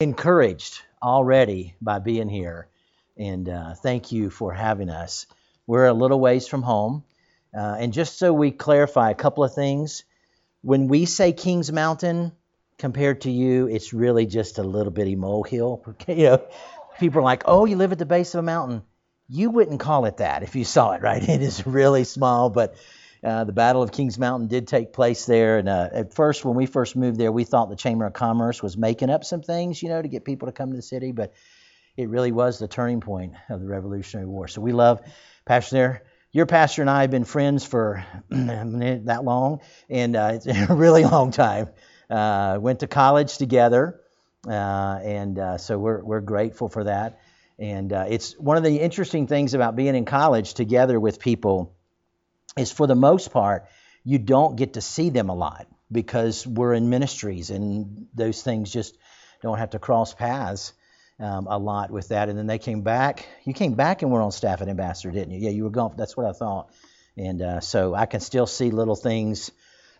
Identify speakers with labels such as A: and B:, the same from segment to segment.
A: encouraged already by being here, and uh, thank you for having us. We're a little ways from home, uh, and just so we clarify a couple of things, when we say Kings Mountain, compared to you, it's really just a little bitty molehill. you know, people are like, "Oh, you live at the base of a mountain." You wouldn't call it that if you saw it, right? It is really small, but uh, the Battle of Kings Mountain did take place there, and uh, at first, when we first moved there, we thought the Chamber of Commerce was making up some things, you know, to get people to come to the city, but it really was the turning point of the Revolutionary War. So we love Pastor there. Your pastor and I have been friends for that long, and uh, it's a really long time. Uh, went to college together, uh, and uh, so we're we're grateful for that. And it's one of the interesting things about being in college together with people is for the most part, you don't get to see them a lot because we're in ministries and those things just don't have to cross paths um, a lot with that. And then they came back. You came back and were on staff at Ambassador, didn't you? Yeah, you were gone. That's what I thought. And uh, so I can still see little things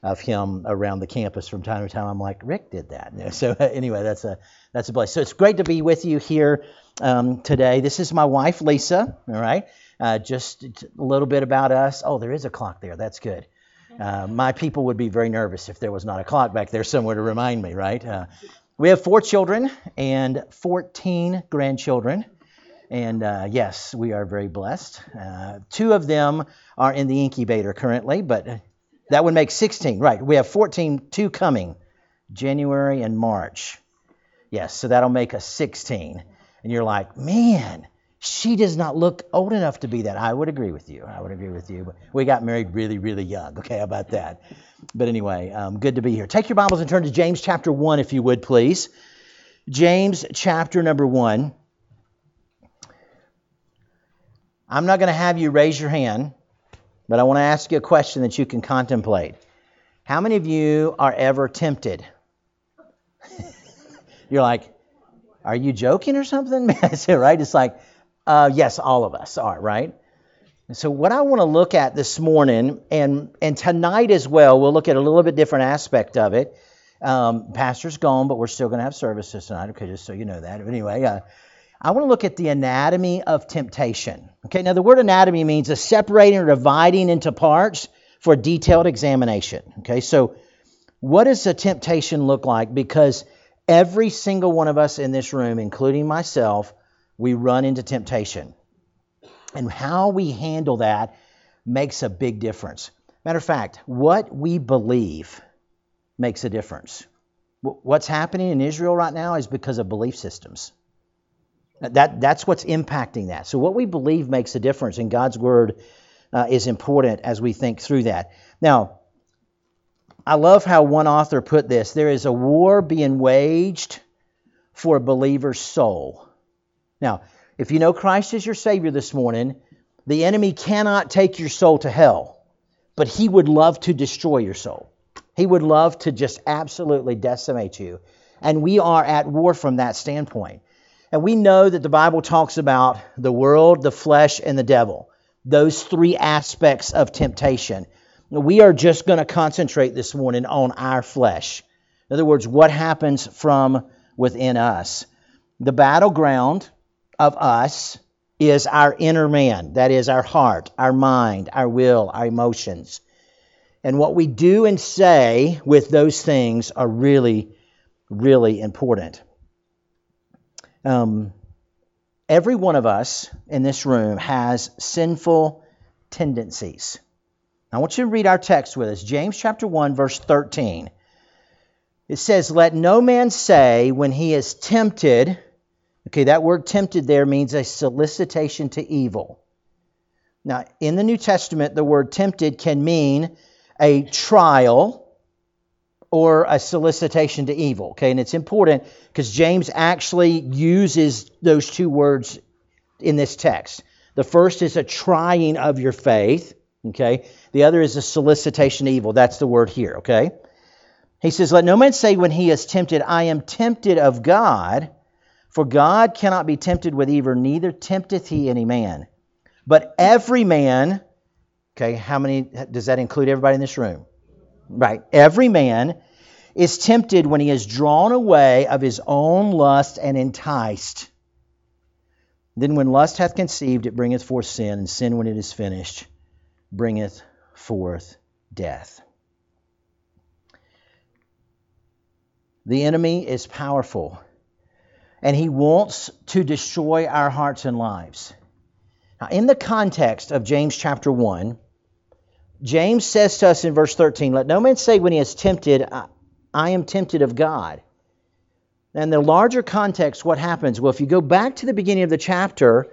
A: of him around the campus from time to time. I'm like, Rick did that. So anyway, that's a that's a place. So it's great to be with you here um, today. This is my wife, Lisa. All right. Uh, just a little bit about us. Oh, there is a clock there. That's good. Uh, my people would be very nervous if there was not a clock back there somewhere to remind me, right? Uh, we have four children and 14 grandchildren. And uh, yes, we are very blessed. Uh, two of them are in the incubator currently, but that would make 16. Right. We have 14, two coming, January and March. Yes, so that'll make us 16. And you're like, man, she does not look old enough to be that. I would agree with you. I would agree with you. But we got married really, really young. Okay, how about that? But anyway, um, good to be here. Take your Bibles and turn to James chapter 1, if you would, please. James chapter number 1. I'm not going to have you raise your hand, but I want to ask you a question that you can contemplate. How many of you are ever tempted? You're like, are you joking or something? right? It's like, uh, yes, all of us are, right? so, what I want to look at this morning and, and tonight as well, we'll look at a little bit different aspect of it. Um, pastor's gone, but we're still going to have services tonight, okay, just so you know that. But anyway, uh, I want to look at the anatomy of temptation. Okay, now the word anatomy means a separating or dividing into parts for detailed examination. Okay, so what does a temptation look like? Because every single one of us in this room, including myself, we run into temptation. And how we handle that makes a big difference. Matter of fact, what we believe makes a difference. What's happening in Israel right now is because of belief systems. That, that's what's impacting that. So, what we believe makes a difference, and God's word uh, is important as we think through that. Now, I love how one author put this there is a war being waged for a believer's soul. Now, if you know Christ as your Savior this morning, the enemy cannot take your soul to hell, but he would love to destroy your soul. He would love to just absolutely decimate you. And we are at war from that standpoint. And we know that the Bible talks about the world, the flesh, and the devil, those three aspects of temptation. We are just going to concentrate this morning on our flesh. In other words, what happens from within us. The battleground of us is our inner man. That is our heart, our mind, our will, our emotions. And what we do and say with those things are really, really important. Um, every one of us in this room has sinful tendencies. I want you to read our text with us James chapter 1, verse 13. It says, Let no man say when he is tempted, Okay, that word tempted there means a solicitation to evil. Now, in the New Testament, the word tempted can mean a trial or a solicitation to evil. Okay, and it's important because James actually uses those two words in this text. The first is a trying of your faith. Okay, the other is a solicitation to evil. That's the word here. Okay, he says, Let no man say when he is tempted, I am tempted of God. For God cannot be tempted with evil, neither tempteth he any man. But every man, okay, how many, does that include everybody in this room? Right. Every man is tempted when he is drawn away of his own lust and enticed. Then when lust hath conceived, it bringeth forth sin, and sin, when it is finished, bringeth forth death. The enemy is powerful, and he wants to destroy our hearts and lives. Now, in the context of James chapter 1, James says to us in verse 13, Let no man say when he is tempted, I am tempted of God. And the larger context, what happens? Well, if you go back to the beginning of the chapter,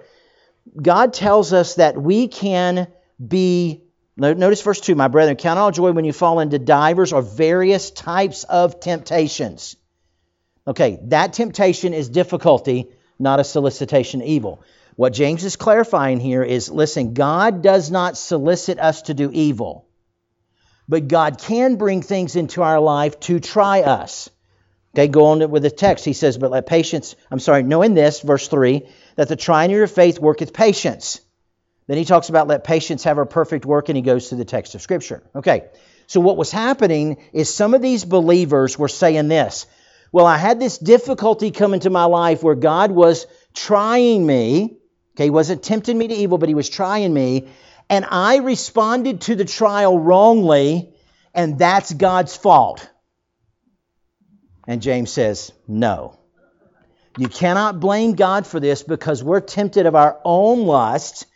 A: God tells us that we can be, notice verse 2, my brethren, count all joy when you fall into divers or various types of temptations. Okay, that temptation is difficulty, not a solicitation evil. What James is clarifying here is listen, God does not solicit us to do evil, but God can bring things into our life to try us. Okay, go on with the text. He says, But let patience, I'm sorry, knowing this, verse 3, that the trying of your faith worketh patience. Then he talks about let patience have her perfect work, and he goes to the text of Scripture. Okay, so what was happening is some of these believers were saying this Well, I had this difficulty come into my life where God was trying me. Okay, he wasn't tempting me to evil, but he was trying me. And I responded to the trial wrongly, and that's God's fault. And James says, no. You cannot blame God for this because we're tempted of our own lust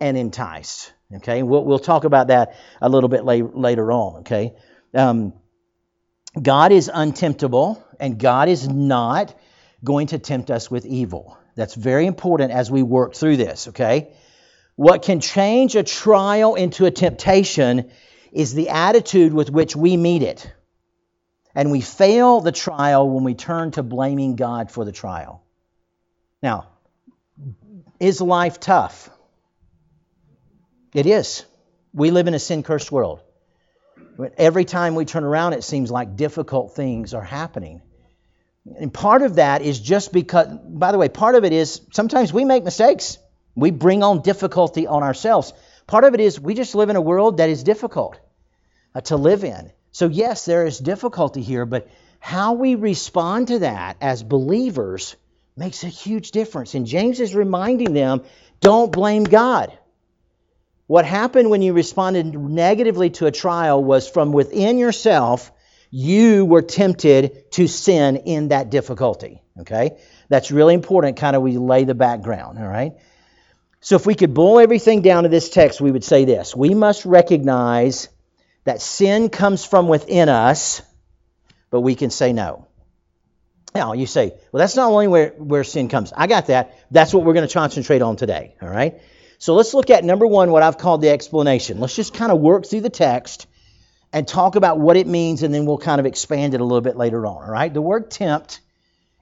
A: and enticed. Okay, we'll, we'll talk about that a little bit la- later on. Okay, um, God is untemptable, and God is not going to tempt us with evil. That's very important as we work through this. Okay, what can change a trial into a temptation is the attitude with which we meet it. And we fail the trial when we turn to blaming God for the trial. Now, is life tough? It is. We live in a sin cursed world. Every time we turn around, it seems like difficult things are happening. And part of that is just because, by the way, part of it is sometimes we make mistakes. We bring on difficulty on ourselves. Part of it is we just live in a world that is difficult uh, to live in. So, yes, there is difficulty here, but how we respond to that as believers makes a huge difference. And James is reminding them don't blame God. What happened when you responded negatively to a trial was from within yourself, you were tempted to sin in that difficulty. Okay? That's really important, kind of, we lay the background. All right? So, if we could boil everything down to this text, we would say this We must recognize that sin comes from within us, but we can say no. Now, you say, well, that's not only where, where sin comes. I got that. That's what we're going to concentrate on today, all right? So let's look at number one, what I've called the explanation. Let's just kind of work through the text and talk about what it means, and then we'll kind of expand it a little bit later on, all right? The word tempt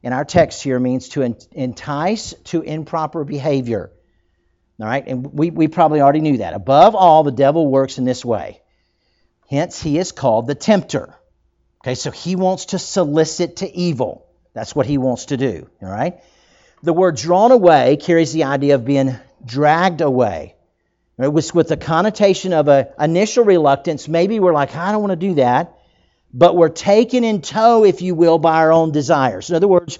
A: in our text here means to entice to improper behavior, all right? And we, we probably already knew that. Above all, the devil works in this way Hence, he is called the tempter. Okay, so he wants to solicit to evil. That's what he wants to do. All right? The word drawn away carries the idea of being dragged away. With the connotation of an initial reluctance. Maybe we're like, I don't want to do that. But we're taken in tow, if you will, by our own desires. In other words,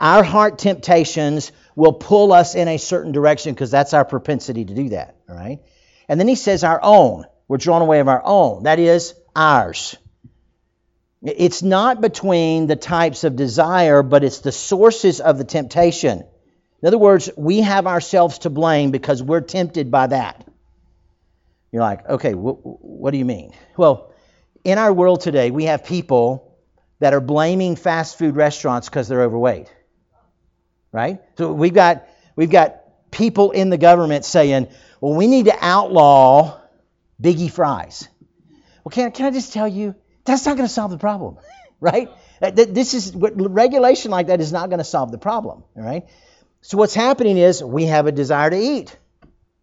A: our heart temptations will pull us in a certain direction because that's our propensity to do that. All right? And then he says our own. We're drawn away of our own. That is ours. It's not between the types of desire, but it's the sources of the temptation. In other words, we have ourselves to blame because we're tempted by that. You're like, okay, wh- what do you mean? Well, in our world today, we have people that are blaming fast food restaurants because they're overweight. Right? So we've got we've got people in the government saying, well, we need to outlaw Biggie fries. Well, can, can I just tell you, that's not going to solve the problem, right? This is regulation like that is not going to solve the problem, all right? So what's happening is we have a desire to eat,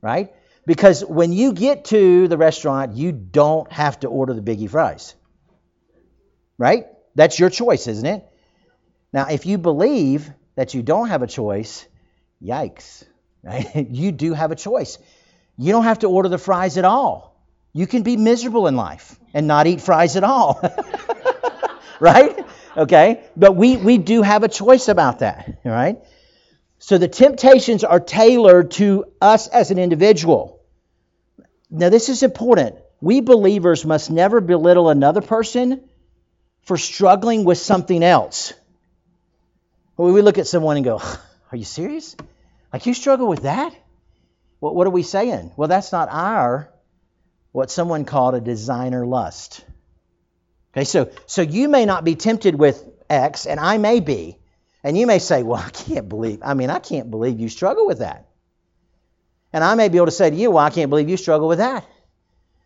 A: right? Because when you get to the restaurant, you don't have to order the biggie fries, right? That's your choice, isn't it? Now, if you believe that you don't have a choice, yikes, right? You do have a choice. You don't have to order the fries at all. You can be miserable in life and not eat fries at all. right? Okay? But we, we do have a choice about that, all right? So the temptations are tailored to us as an individual. Now, this is important. We believers must never belittle another person for struggling with something else. When we look at someone and go, Are you serious? Like you struggle with that? What, what are we saying? Well, that's not our, what someone called a designer lust. Okay, so, so you may not be tempted with X, and I may be. And you may say, Well, I can't believe, I mean, I can't believe you struggle with that. And I may be able to say to you, Well, I can't believe you struggle with that.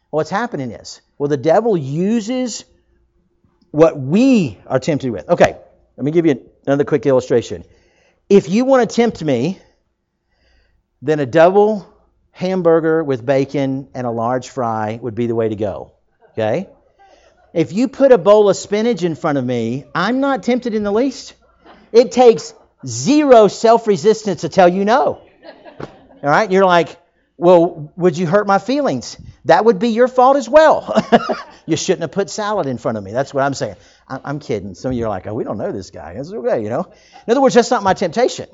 A: What's happening is, well, the devil uses what we are tempted with. Okay, let me give you another quick illustration. If you want to tempt me, then a double hamburger with bacon and a large fry would be the way to go. Okay? If you put a bowl of spinach in front of me, I'm not tempted in the least. It takes zero self resistance to tell you no. All right? You're like, well, would you hurt my feelings? That would be your fault as well. you shouldn't have put salad in front of me. That's what I'm saying. I'm kidding. Some of you are like, oh, we don't know this guy. It's okay, you know. In other words, that's not my temptation.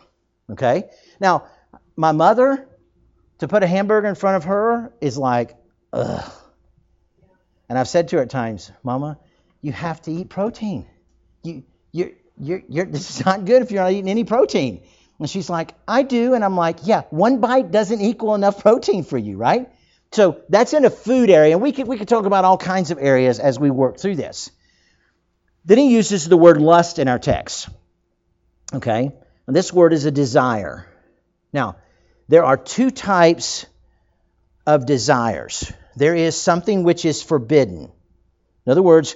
A: Okay? Now, my mother, to put a hamburger in front of her is like, ugh. And I've said to her at times, Mama, you have to eat protein. You, you're, you're, you're, this is not good if you're not eating any protein. And she's like, I do. And I'm like, yeah, one bite doesn't equal enough protein for you, right? So that's in a food area. And we could, we could talk about all kinds of areas as we work through this. Then he uses the word lust in our text. Okay? And this word is a desire. Now, there are two types of desires there is something which is forbidden. In other words,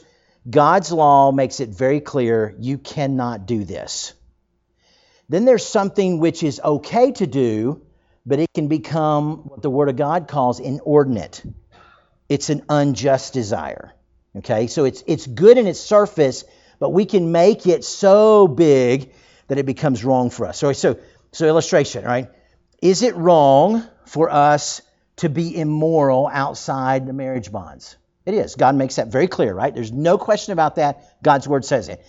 A: God's law makes it very clear you cannot do this. Then there's something which is okay to do, but it can become what the Word of God calls inordinate. It's an unjust desire. Okay, so it's, it's good in its surface, but we can make it so big that it becomes wrong for us. So, so, so illustration, right? Is it wrong for us to be immoral outside the marriage bonds? It is. God makes that very clear, right? There's no question about that. God's word says it.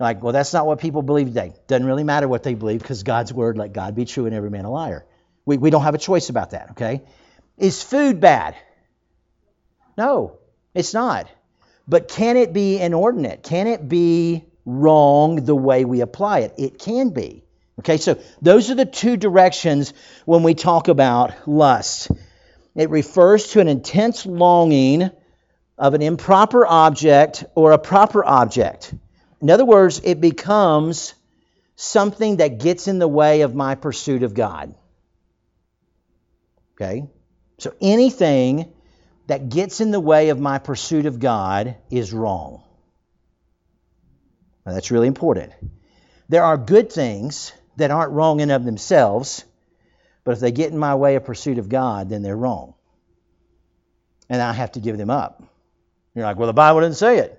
A: like, well, that's not what people believe today. Doesn't really matter what they believe because God's word, let God be true and every man a liar. We, we don't have a choice about that, okay? Is food bad? No, it's not. But can it be inordinate? Can it be wrong the way we apply it? It can be. Okay, so those are the two directions when we talk about lust. It refers to an intense longing of an improper object or a proper object. In other words, it becomes something that gets in the way of my pursuit of God. Okay? So anything that gets in the way of my pursuit of God is wrong. Now, that's really important. There are good things that aren't wrong in of themselves, but if they get in my way of pursuit of God, then they're wrong. And I have to give them up. You're like, well, the Bible didn't say it.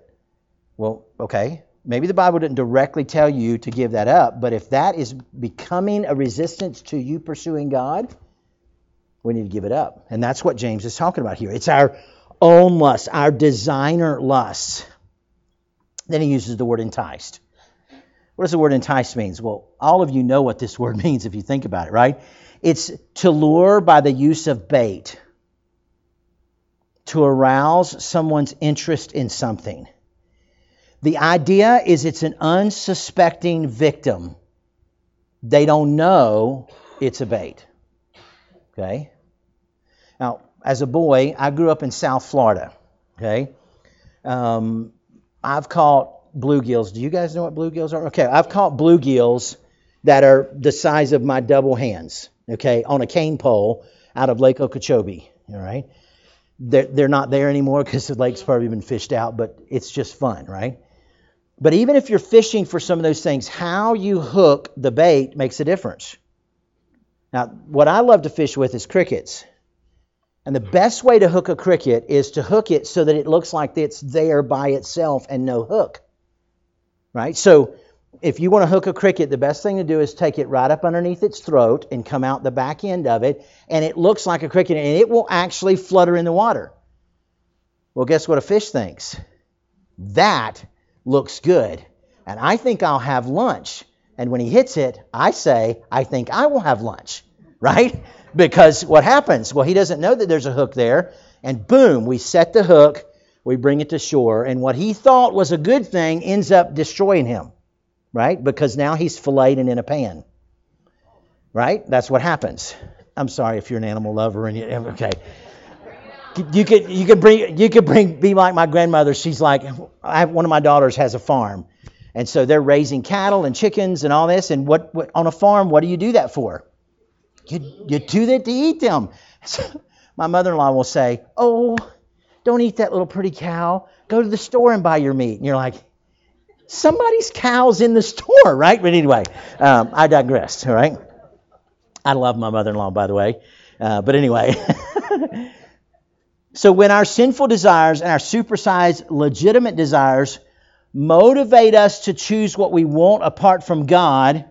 A: Well, okay. Maybe the Bible didn't directly tell you to give that up, but if that is becoming a resistance to you pursuing God, we need to give it up. And that's what James is talking about here. It's our own lust, our designer lust. Then he uses the word enticed. What does the word enticed means? Well, all of you know what this word means if you think about it, right? It's to lure by the use of bait, to arouse someone's interest in something. The idea is it's an unsuspecting victim. They don't know it's a bait. Okay? Now, as a boy, I grew up in South Florida. Okay? Um, I've caught bluegills. Do you guys know what bluegills are? Okay, I've caught bluegills that are the size of my double hands, okay, on a cane pole out of Lake Okeechobee. All right? They're, they're not there anymore because the lake's probably been fished out, but it's just fun, right? But even if you're fishing for some of those things, how you hook the bait makes a difference. Now, what I love to fish with is crickets. And the best way to hook a cricket is to hook it so that it looks like it's there by itself and no hook. Right? So, if you want to hook a cricket, the best thing to do is take it right up underneath its throat and come out the back end of it, and it looks like a cricket, and it will actually flutter in the water. Well, guess what a fish thinks? That looks good. And I think I'll have lunch. And when he hits it, I say, I think I will have lunch, right? Because what happens? Well, he doesn't know that there's a hook there. And boom, we set the hook, we bring it to shore. And what he thought was a good thing ends up destroying him, right? Because now he's filleted in a pan, right? That's what happens. I'm sorry if you're an animal lover and you, okay. You could you could bring you could bring be like my grandmother. She's like I have, one of my daughters has a farm, and so they're raising cattle and chickens and all this. And what, what on a farm? What do you do that for? You you do that to eat them. So my mother-in-law will say, "Oh, don't eat that little pretty cow. Go to the store and buy your meat." And you're like, somebody's cow's in the store, right? But anyway, um, I digress. All right. I love my mother-in-law, by the way. Uh, but anyway. so when our sinful desires and our supersized legitimate desires motivate us to choose what we want apart from God,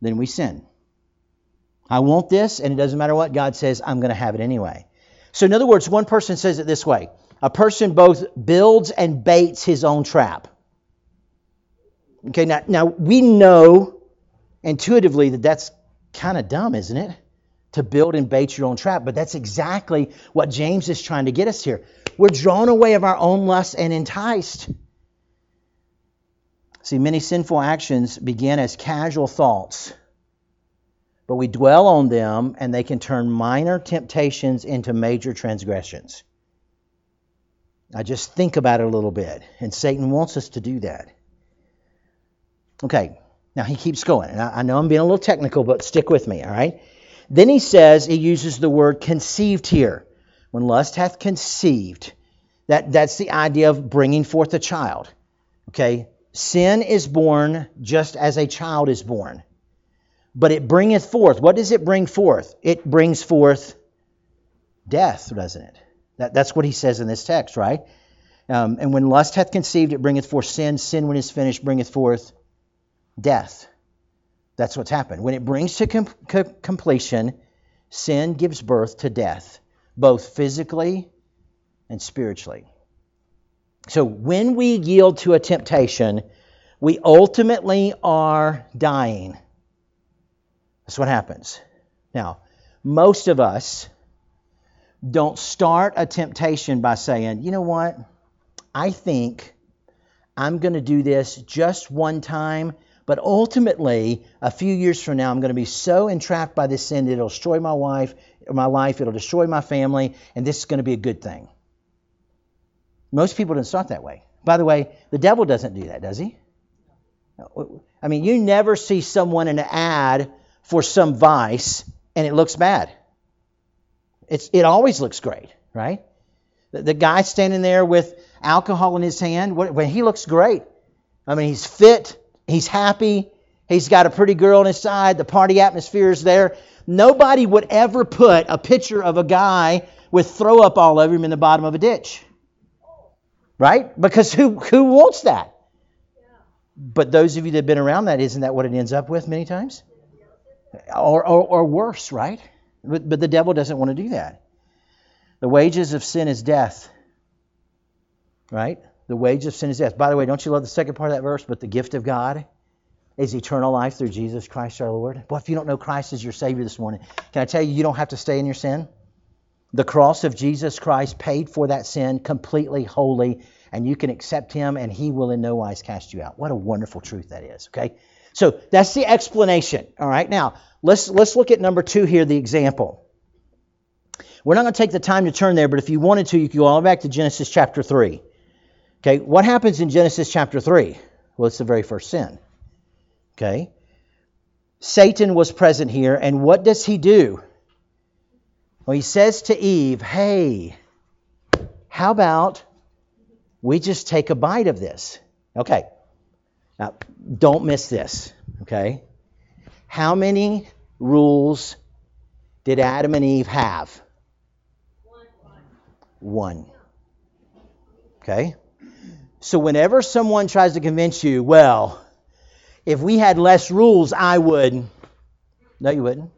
A: then we sin. I want this, and it doesn't matter what God says, I'm going to have it anyway. So, in other words, one person says it this way a person both builds and baits his own trap. Okay, now, now we know intuitively that that's kind of dumb, isn't it? To build and bait your own trap. But that's exactly what James is trying to get us here. We're drawn away of our own lust and enticed. See, many sinful actions begin as casual thoughts, but we dwell on them and they can turn minor temptations into major transgressions. I just think about it a little bit, and Satan wants us to do that. Okay, now he keeps going. And I, know I'm being a little technical, but stick with me, all right? Then he says, he uses the word conceived here. When lust hath conceived, that, that's the idea of bringing forth a child. Okay? Sin is born just as a child is born. But it bringeth forth. What does it bring forth? It brings forth death, doesn't it? That, that's what he says in this text, right? Um, and when lust hath conceived, it bringeth forth sin. Sin, when it is finished, bringeth forth death. That's what's happened. When it brings to com- com- completion, sin gives birth to death, both physically and spiritually. So when we yield to a temptation, we ultimately are dying. That's what happens. Now, most of us don't start a temptation by saying, you know what? I think I'm going to do this just one time but ultimately, a few years from now, I'm going to be so entrapped by this sin that it'll destroy my wife, my life, it'll destroy my family, and this is going to be a good thing. Most people don't start that way. By the way, the devil doesn't do that, does he? I mean, you never see someone in an ad for some vice and it looks bad. It's, it always looks great, right? The, the guy standing there with alcohol in his hand, when he looks great. I mean, he's fit, He's happy. He's got a pretty girl on his side. The party atmosphere is there. Nobody would ever put a picture of a guy with throw up all over him in the bottom of a ditch. Right? Because who, who wants that? But those of you that have been around that, isn't that what it ends up with many times? Or, or, or worse, right? But, but the devil doesn't want to do that. The wages of sin is death. Right? The wage of sin is death. By the way, don't you love the second part of that verse? But the gift of God is eternal life through Jesus Christ our Lord. Boy, if you don't know Christ as your Savior this morning, can I tell you, you don't have to stay in your sin? The cross of Jesus Christ paid for that sin completely, wholly, and you can accept Him, and He will in no wise cast you out. What a wonderful truth that is, okay? So that's the explanation, all right? Now, let's, let's look at number two here, the example. We're not going to take the time to turn there, but if you wanted to, you could go all the way back to Genesis chapter 3. Okay, what happens in Genesis chapter 3? Well, it's the very first sin. Okay? Satan was present here, and what does he do? Well, he says to Eve, Hey, how about we just take a bite of this? Okay. Now, don't miss this. Okay? How many rules did Adam and Eve have? One. Okay? So whenever someone tries to convince you, well, if we had less rules, I would. No, you wouldn't.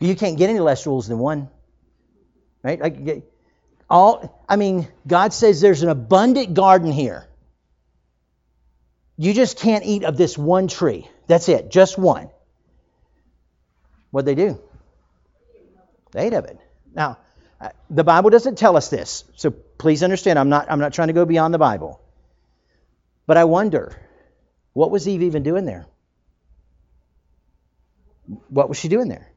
A: You can't get any less rules than one. Right? All I mean, God says there's an abundant garden here. You just can't eat of this one tree. That's it, just one. What'd they do? They ate of it. Now, the Bible doesn't tell us this, so please understand. I'm not. I'm not trying to go beyond the Bible. But I wonder, what was Eve even doing there? What was she doing there?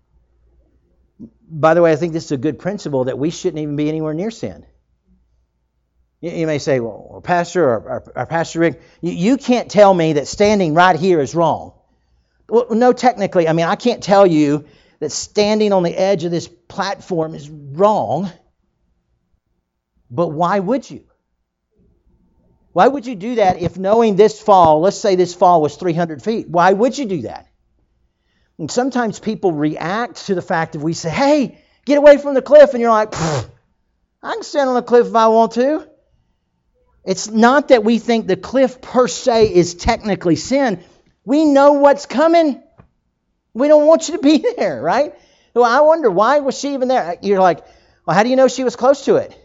A: By the way, I think this is a good principle that we shouldn't even be anywhere near sin. You, may say, well, Pastor or, or, or Pastor Rick, you, you can't tell me that standing right here is wrong. Well, no, technically, I mean, I can't tell you that standing on the edge of this platform is wrong, but why would you? Why would you do that if knowing this fall, let's say this fall was 300 feet, why would you do that? And sometimes people react to the fact that we say, hey, get away from the cliff, and you're like, I can stand on the cliff if I want to. It's not that we think the cliff per se is technically sin. We know what's coming. We don't want you to be there, right? Well, I wonder why was she even there? You're like, well, how do you know she was close to it?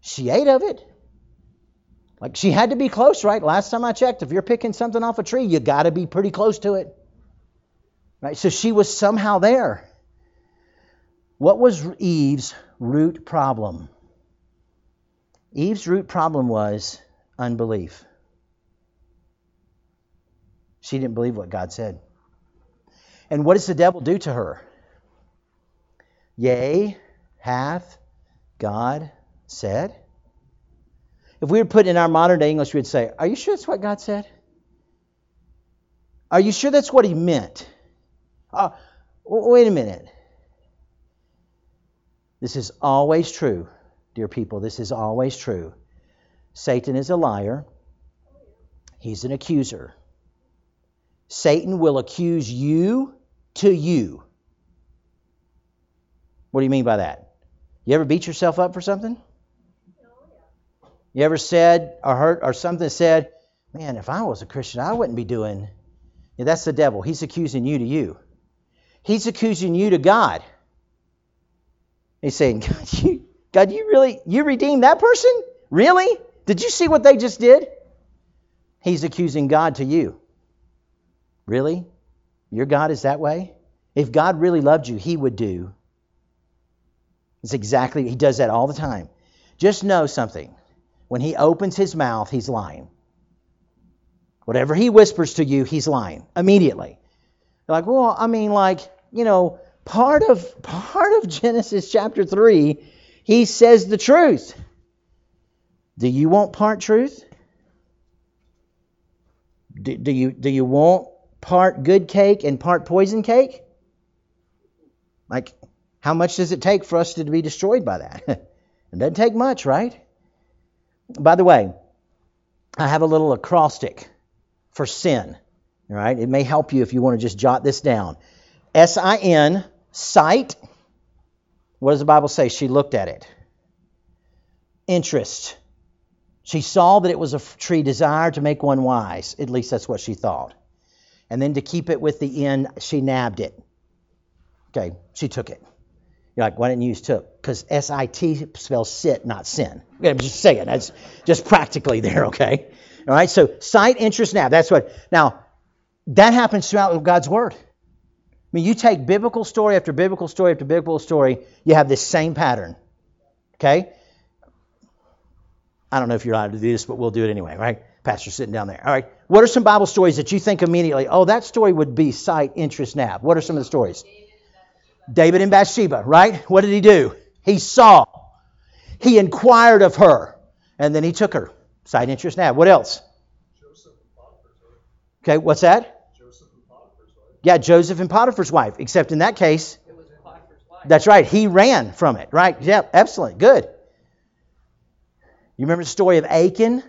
A: She ate of it. Like she had to be close, right? Last time I checked, if you're picking something off a tree, you got to be pretty close to it. Right? So she was somehow there. What was Eve's root problem? Eve's root problem was unbelief. She didn't believe what God said. And what does the devil do to her? Yea, hath God said? If we were put in our modern day English, we would say, Are you sure that's what God said? Are you sure that's what he meant? Uh, wait a minute. This is always true, dear people. This is always true. Satan is a liar, he's an accuser. Satan will accuse you to you. What do you mean by that? You ever beat yourself up for something? You ever said or heard or something said, man, if I was a Christian, I wouldn't be doing. Yeah, that's the devil. He's accusing you to you. He's accusing you to God. He's saying, God, you, God, you really, you redeemed that person? Really? Did you see what they just did? He's accusing God to you. Really? Your God is that way? If God really loved you, He would do. It's exactly, He does that all the time. Just know something. When He opens His mouth, He's lying. Whatever He whispers to you, He's lying immediately. You're like, well, I mean, like, you know, part of part of Genesis chapter 3, He says the truth. Do you want part truth? Do, do you do you want part good cake and part poison cake? Like, how much does it take for us to be destroyed by that? it doesn't take much, right? By the way, I have a little acrostic for sin. All right, it may help you if you want to just jot this down. S I N, sight. What does the Bible say? She looked at it. Interest. She saw that it was a tree desired to make one wise. At least that's what she thought and then to keep it with the end, she nabbed it. Okay, she took it. You're like, why didn't you use took? Because S I T spells sit, not sin. I'm just saying, that's just practically there, okay? All right, so sight, interest, nab. That's what. Now, that happens throughout God's Word. I mean, you take biblical story after biblical story after biblical story, you have this same pattern. Okay? I don't know if you're allowed to do this, but we'll do it anyway, right? Pastor sitting down there. All right. What are some Bible stories that you think immediately, oh, that story would be sight, interest, nab? What are some of the stories? David and Bathsheba, right? What did he do? He saw. He inquired of her. And then he took her. Sight, interest, nab. What else? Okay, what's that? Joseph yeah, Joseph and Potiphar's wife. Except in that case, that's right. He ran from it, right? Yeah, excellent. Good. You remember the story of Achan?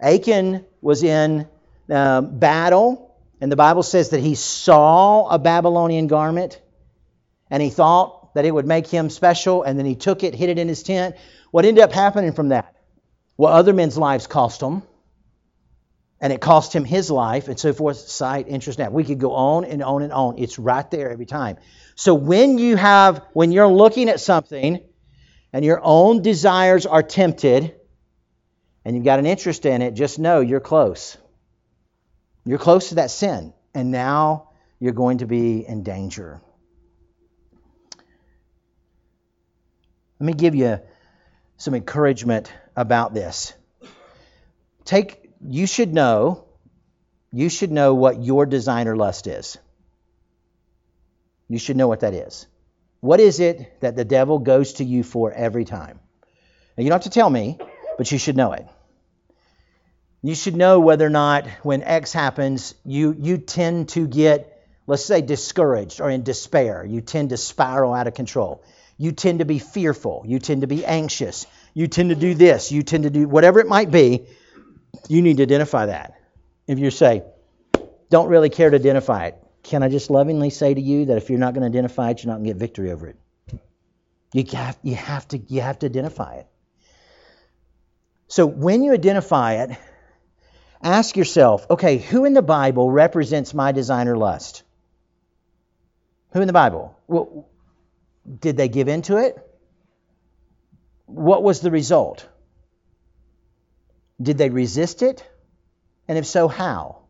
A: Achan was in uh, battle, and the Bible says that he saw a Babylonian garment, and he thought that it would make him special, and then he took it, hid it in his tent. What ended up happening from that? Well, other men's lives cost him, and it cost him his life, and so forth, sight, interest, now. We could go on and on and on. It's right there every time. So when you have, when you're looking at something, and your own desires are tempted, and you've got an interest in it, just know you're close. You're close to that sin, and now you're going to be in danger. Let me give you some encouragement about this. Take you should know you should know what your designer lust is. You should know what that is. What is it that the devil goes to you for every time? Now, you don't have to tell me, but you should know it. You should know whether or not when X happens, you, you tend to get, let's say, discouraged or in despair. You tend to spiral out of control. You tend to be fearful. You tend to be anxious. You tend to do this. You tend to do whatever it might be. You need to identify that. If you say, don't really care to identify it, can I just lovingly say to you that if you're not going to identify it, you're not going to get victory over it? You have, you have to you have to identify it. So when you identify it, ask yourself, okay, who in the Bible represents my designer lust? Who in the Bible? Well, did they give into it? What was the result? Did they resist it? And if so, how?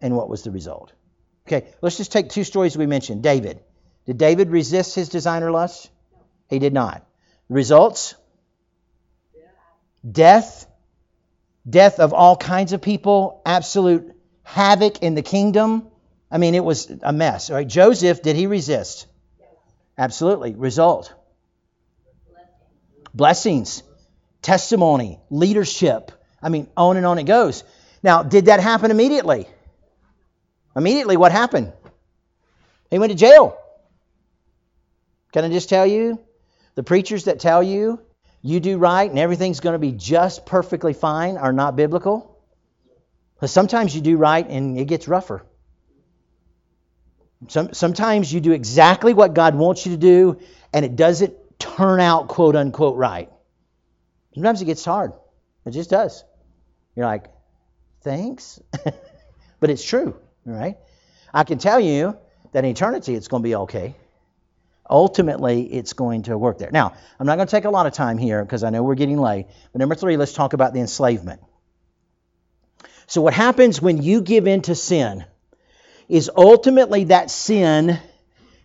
A: And what was the result? Okay, let's just take two stories we mentioned. David. Did David resist his designer lust? He did not. Results? Death. Death of all kinds of people. Absolute havoc in the kingdom. I mean, it was a mess. All right, Joseph, did he resist? Absolutely. Result? Blessings, testimony, leadership. I mean, on and on it goes. Now, did that happen immediately? Immediately, what happened? He went to jail. Can I just tell you? The preachers that tell you you do right and everything's going to be just perfectly fine are not biblical. Because sometimes you do right and it gets rougher. Some, sometimes you do exactly what God wants you to do and it doesn't turn out quote unquote right. Sometimes it gets hard. It just does. You're like, thanks? but it's true. Right? I can tell you that in eternity it's going to be okay. Ultimately, it's going to work there. Now, I'm not going to take a lot of time here because I know we're getting late. But number three, let's talk about the enslavement. So, what happens when you give in to sin is ultimately that sin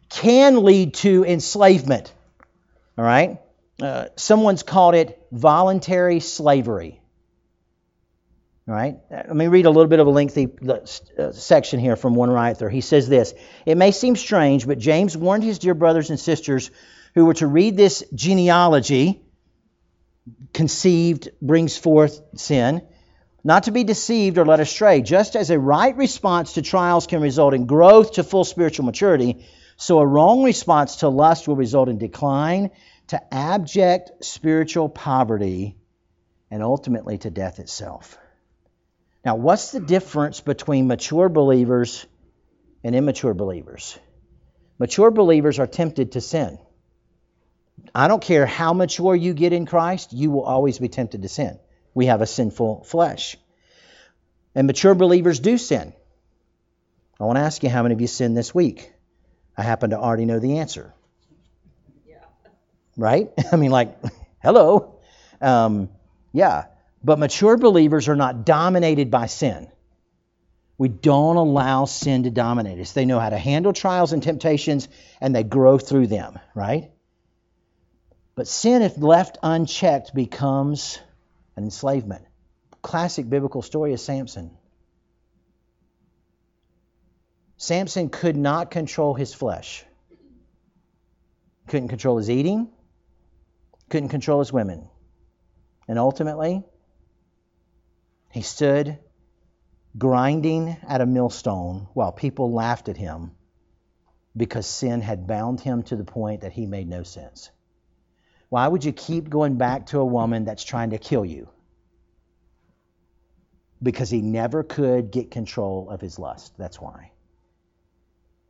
A: can lead to enslavement. All right? Uh, someone's called it voluntary slavery. All right? Let me read a little bit of a lengthy uh, section here from one writer. He says this It may seem strange, but James warned his dear brothers and sisters who were to read this genealogy, conceived, brings forth sin, not to be deceived or led astray. Just as a right response to trials can result in growth to full spiritual maturity, so a wrong response to lust will result in decline to abject spiritual poverty and ultimately to death itself. Now, what's the difference between mature believers and immature believers? Mature believers are tempted to sin. I don't care how mature you get in Christ, you will always be tempted to sin. We have a sinful flesh. And mature believers do sin. I want to ask you how many of you sinned this week? I happen to already know the answer. Yeah. Right? I mean, like, hello. Um, yeah. But mature believers are not dominated by sin. We don't allow sin to dominate us. They know how to handle trials and temptations and they grow through them, right? But sin, if left unchecked, becomes an enslavement. Classic biblical story is Samson. Samson could not control his flesh, couldn't control his eating, couldn't control his women. And ultimately, he stood grinding at a millstone while people laughed at him because sin had bound him to the point that he made no sense. Why would you keep going back to a woman that's trying to kill you? Because he never could get control of his lust. That's why.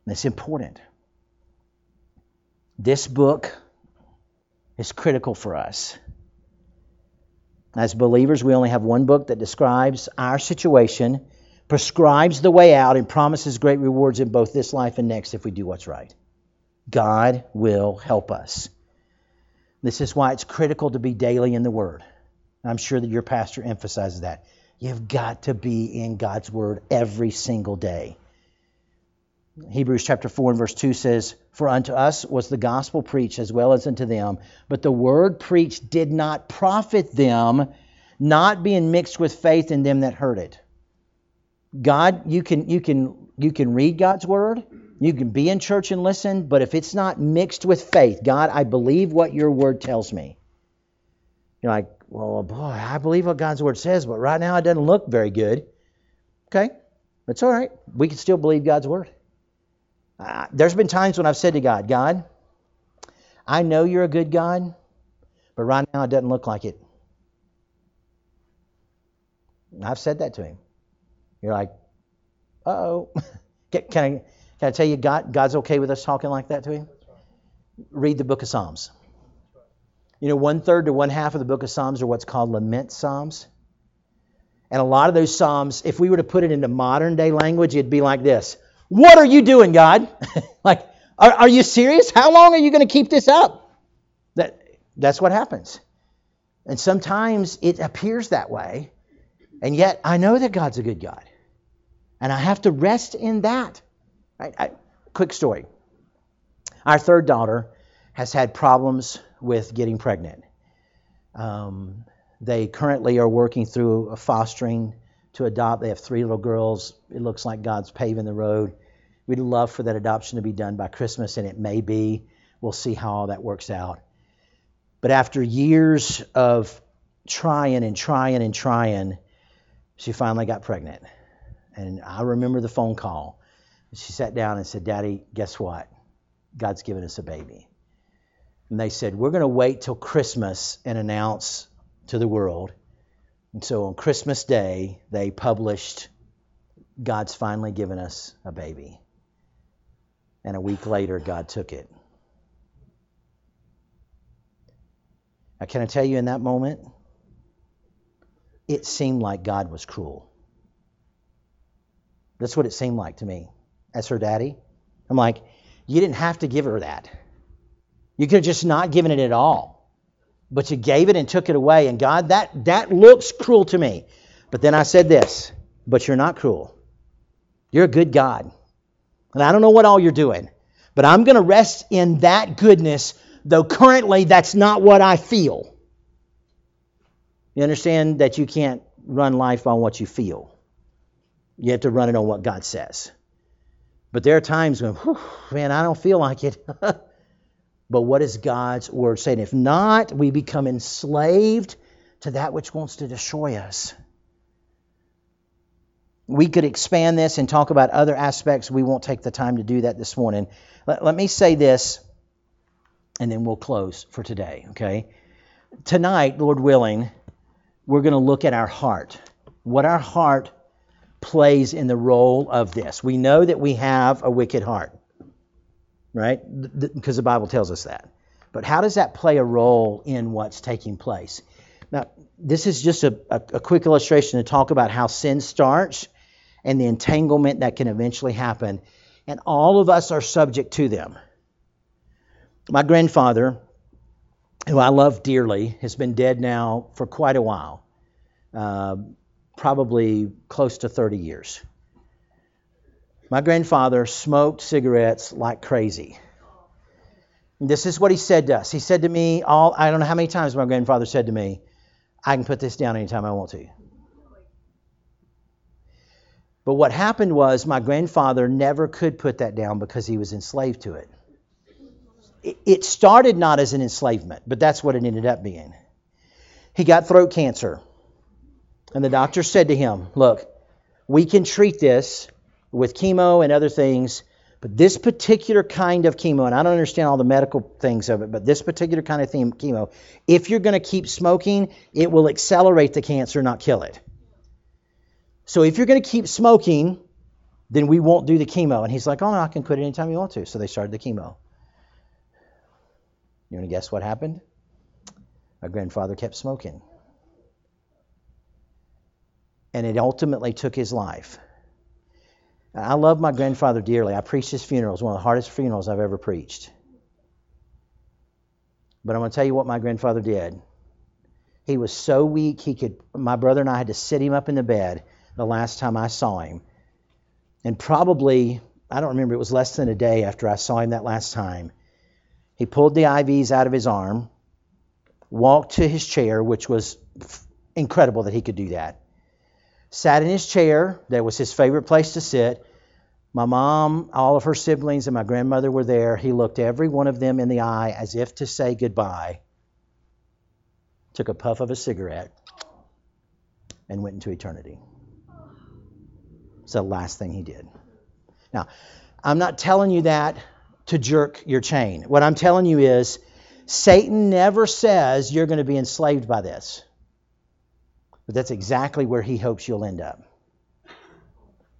A: And it's important. This book is critical for us. As believers, we only have one book that describes our situation, prescribes the way out, and promises great rewards in both this life and next if we do what's right. God will help us. This is why it's critical to be daily in the Word. I'm sure that your pastor emphasizes that. You've got to be in God's Word every single day. Hebrews chapter 4 and verse 2 says, For unto us was the gospel preached as well as unto them, but the word preached did not profit them, not being mixed with faith in them that heard it. God, you can you can you can read God's word, you can be in church and listen, but if it's not mixed with faith, God, I believe what your word tells me. You're like, well, oh, boy, I believe what God's word says, but right now it doesn't look very good. Okay, it's all right. We can still believe God's word. Uh, there's been times when I've said to God, God, I know you're a good God, but right now it doesn't look like it. I've said that to him. You're like, uh oh. can, can, I, can I tell you God, God's okay with us talking like that to him? Read the book of Psalms. You know, one third to one half of the book of Psalms are what's called lament Psalms. And a lot of those Psalms, if we were to put it into modern day language, it'd be like this What are you doing, God? like, are, are you serious? How long are you going to keep this up? That, that's what happens. And sometimes it appears that way. And yet, I know that God's a good God. And I have to rest in that. Right? I, quick story. Our third daughter has had problems with getting pregnant. Um, they currently are working through a fostering to adopt. They have three little girls. It looks like God's paving the road. We'd love for that adoption to be done by Christmas, and it may be. We'll see how all that works out. But after years of trying and trying and trying, she finally got pregnant. And I remember the phone call. She sat down and said, Daddy, guess what? God's given us a baby. And they said, We're going to wait till Christmas and announce to the world. And so on Christmas Day, they published, God's finally given us a baby. And a week later, God took it. Now, can I tell you in that moment? It seemed like God was cruel. That's what it seemed like to me as her daddy. I'm like, you didn't have to give her that. You could have just not given it at all. But you gave it and took it away. And God, that, that looks cruel to me. But then I said this, but you're not cruel. You're a good God. And I don't know what all you're doing, but I'm going to rest in that goodness, though currently that's not what I feel. You understand that you can't run life on what you feel. You have to run it on what God says. But there are times when, whew, man, I don't feel like it. But what does God's word say? And if not, we become enslaved to that which wants to destroy us. We could expand this and talk about other aspects. We won't take the time to do that this morning. Let, let me say this, and then we'll close for today, okay? Tonight, Lord willing, we're going to look at our heart. What our heart plays in the role of this. We know that we have a wicked heart right? Because the Bible tells us that. But how does that play a role in what's taking place? Now, this is just a, a, a quick illustration to talk about how sin starts and the entanglement that can eventually happen. And all of us are subject to them. My grandfather, who I love dearly, has been dead now for quite a while, uh, probably close to 30 years. My grandfather smoked cigarettes like crazy. This is what he said to us. He said to me, all I don't know how many times my grandfather said to me, I can put this down anytime I want to. But what happened was my grandfather never could put that down because he was enslaved to it. It started not as an enslavement, but that's what it ended up being. He got throat cancer. And the doctor said to him, Look, we can treat this with chemo and other things. But this particular kind of chemo, and I don't understand all the medical things of it, but this particular kind of theme, chemo, if you're going to keep smoking, it will accelerate the cancer, not kill it. So if you're going to keep smoking, then we won't do the chemo. And he's like, oh, no, I can quit anytime you want to. So they started the chemo. You want to guess what happened? My grandfather kept smoking. And it ultimately took his life. I love my grandfather dearly. I preached his funeral. It was one of the hardest funerals I've ever preached. But I'm going to tell you what my grandfather did. He was so weak he could my brother and I had to sit him up in the bed the last time I saw him. And probably I don't remember it was less than a day after I saw him that last time. He pulled the IVs out of his arm, walked to his chair, which was incredible that he could do that. Sat in his chair, that was his favorite place to sit. My mom, all of her siblings, and my grandmother were there. He looked every one of them in the eye as if to say goodbye took a puff of a cigarette, and went into eternity. It's the last thing he did. Now, I'm not telling you that to jerk your chain. What I'm telling you is Satan never says you're going to be enslaved by this. But that's exactly where he hopes you'll end up.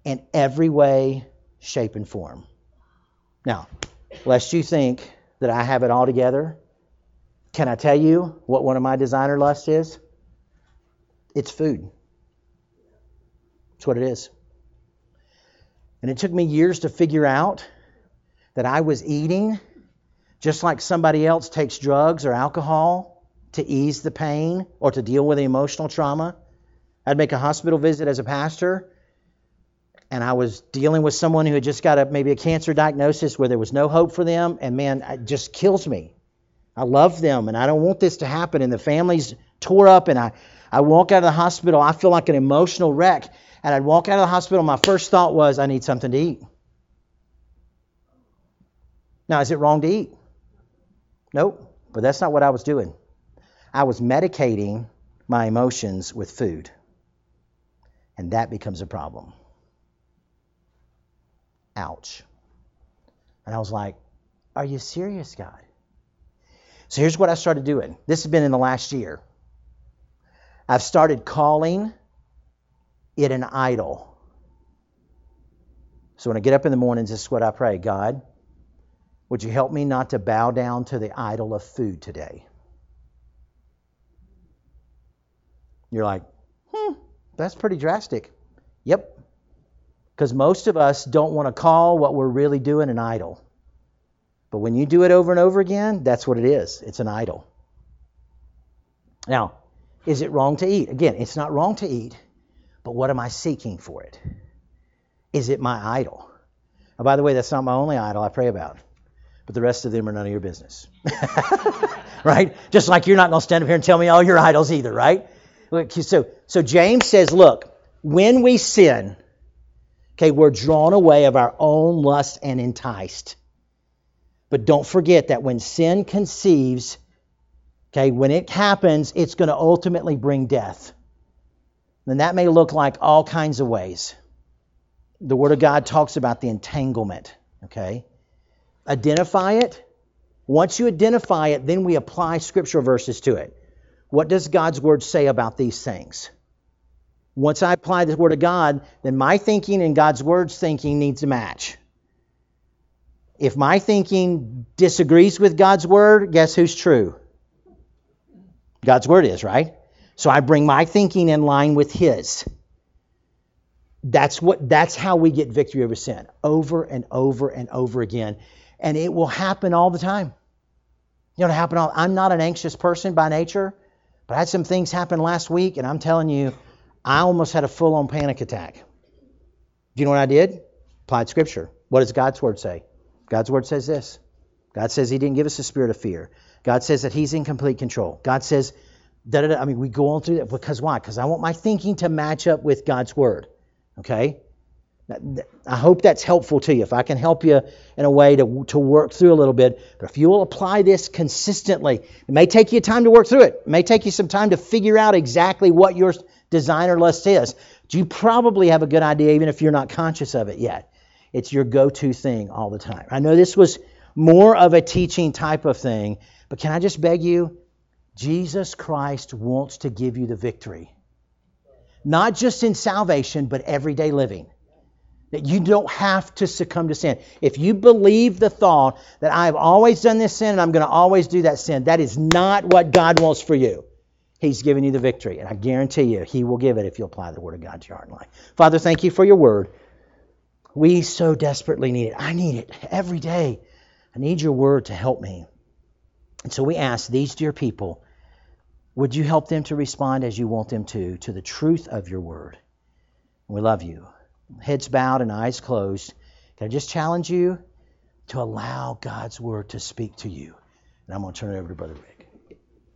A: In every way, shape, and form. Now, lest you think that I have it all together, can I tell you what one of my designer lusts is? It's food. That's what it is. And it took me years to figure out that I was eating just like somebody else takes drugs or alcohol to ease the pain or to deal with the emotional trauma. I'd make a hospital visit as a pastor, and I was dealing with someone who had just got a, maybe a cancer diagnosis where there was no hope for them, and man, it just kills me. I love them and I don't want this to happen. And the family's tore up and I, I walk out of the hospital. I feel like an emotional wreck. And I'd walk out of the hospital. My first thought was, I need something to eat. Now, is it wrong to eat? Nope. But that's not what I was doing. I was medicating my emotions with food. And that becomes a problem. Ouch. And I was like, Are you serious, God? So here's what I started doing. This has been in the last year. I've started calling it an idol. So when I get up in the mornings, this is what I pray God, would you help me not to bow down to the idol of food today? You're like, hmm, that's pretty drastic. Yep. Because most of us don't want to call what we're really doing an idol. But when you do it over and over again, that's what it is. It's an idol. Now, is it wrong to eat? Again, it's not wrong to eat, but what am I seeking for it? Is it my idol? Oh, by the way, that's not my only idol I pray about, but the rest of them are none of your business. right? Just like you're not going to stand up here and tell me all your idols either, right? So, so James says, look, when we sin, okay, we're drawn away of our own lust and enticed. But don't forget that when sin conceives, okay, when it happens, it's going to ultimately bring death. And that may look like all kinds of ways. The Word of God talks about the entanglement, okay? Identify it. Once you identify it, then we apply scripture verses to it. What does God's Word say about these things? Once I apply the Word of God, then my thinking and God's Word's thinking needs to match. If my thinking disagrees with God's word, guess who's true? God's word is, right? So I bring my thinking in line with his. That's what that's how we get victory over sin. Over and over and over again. And it will happen all the time. You know, it happen all I'm not an anxious person by nature, but I had some things happen last week, and I'm telling you, I almost had a full-on panic attack. Do you know what I did? Applied scripture. What does God's word say? God's word says this God says He didn't give us a spirit of fear. God says that He's in complete control. God says, da, da, da. I mean, we go on through that because why? Because I want my thinking to match up with God's word. Okay? I hope that's helpful to you. If I can help you in a way to, to work through a little bit, but if you will apply this consistently, it may take you time to work through it. It may take you some time to figure out exactly what your designer list is. But you probably have a good idea, even if you're not conscious of it yet. It's your go to thing all the time. I know this was more of a teaching type of thing, but can I just beg you? Jesus Christ wants to give you the victory. Not just in salvation, but everyday living. That you don't have to succumb to sin. If you believe the thought that I've always done this sin and I'm going to always do that sin, that is not what God wants for you. He's given you the victory. And I guarantee you, He will give it if you apply the Word of God to your heart and life. Father, thank you for your Word. We so desperately need it. I need it every day. I need your word to help me. And so we ask these dear people would you help them to respond as you want them to, to the truth of your word? We love you. Heads bowed and eyes closed. Can I just challenge you to allow God's word to speak to you? And I'm going to turn it over to Brother Rick.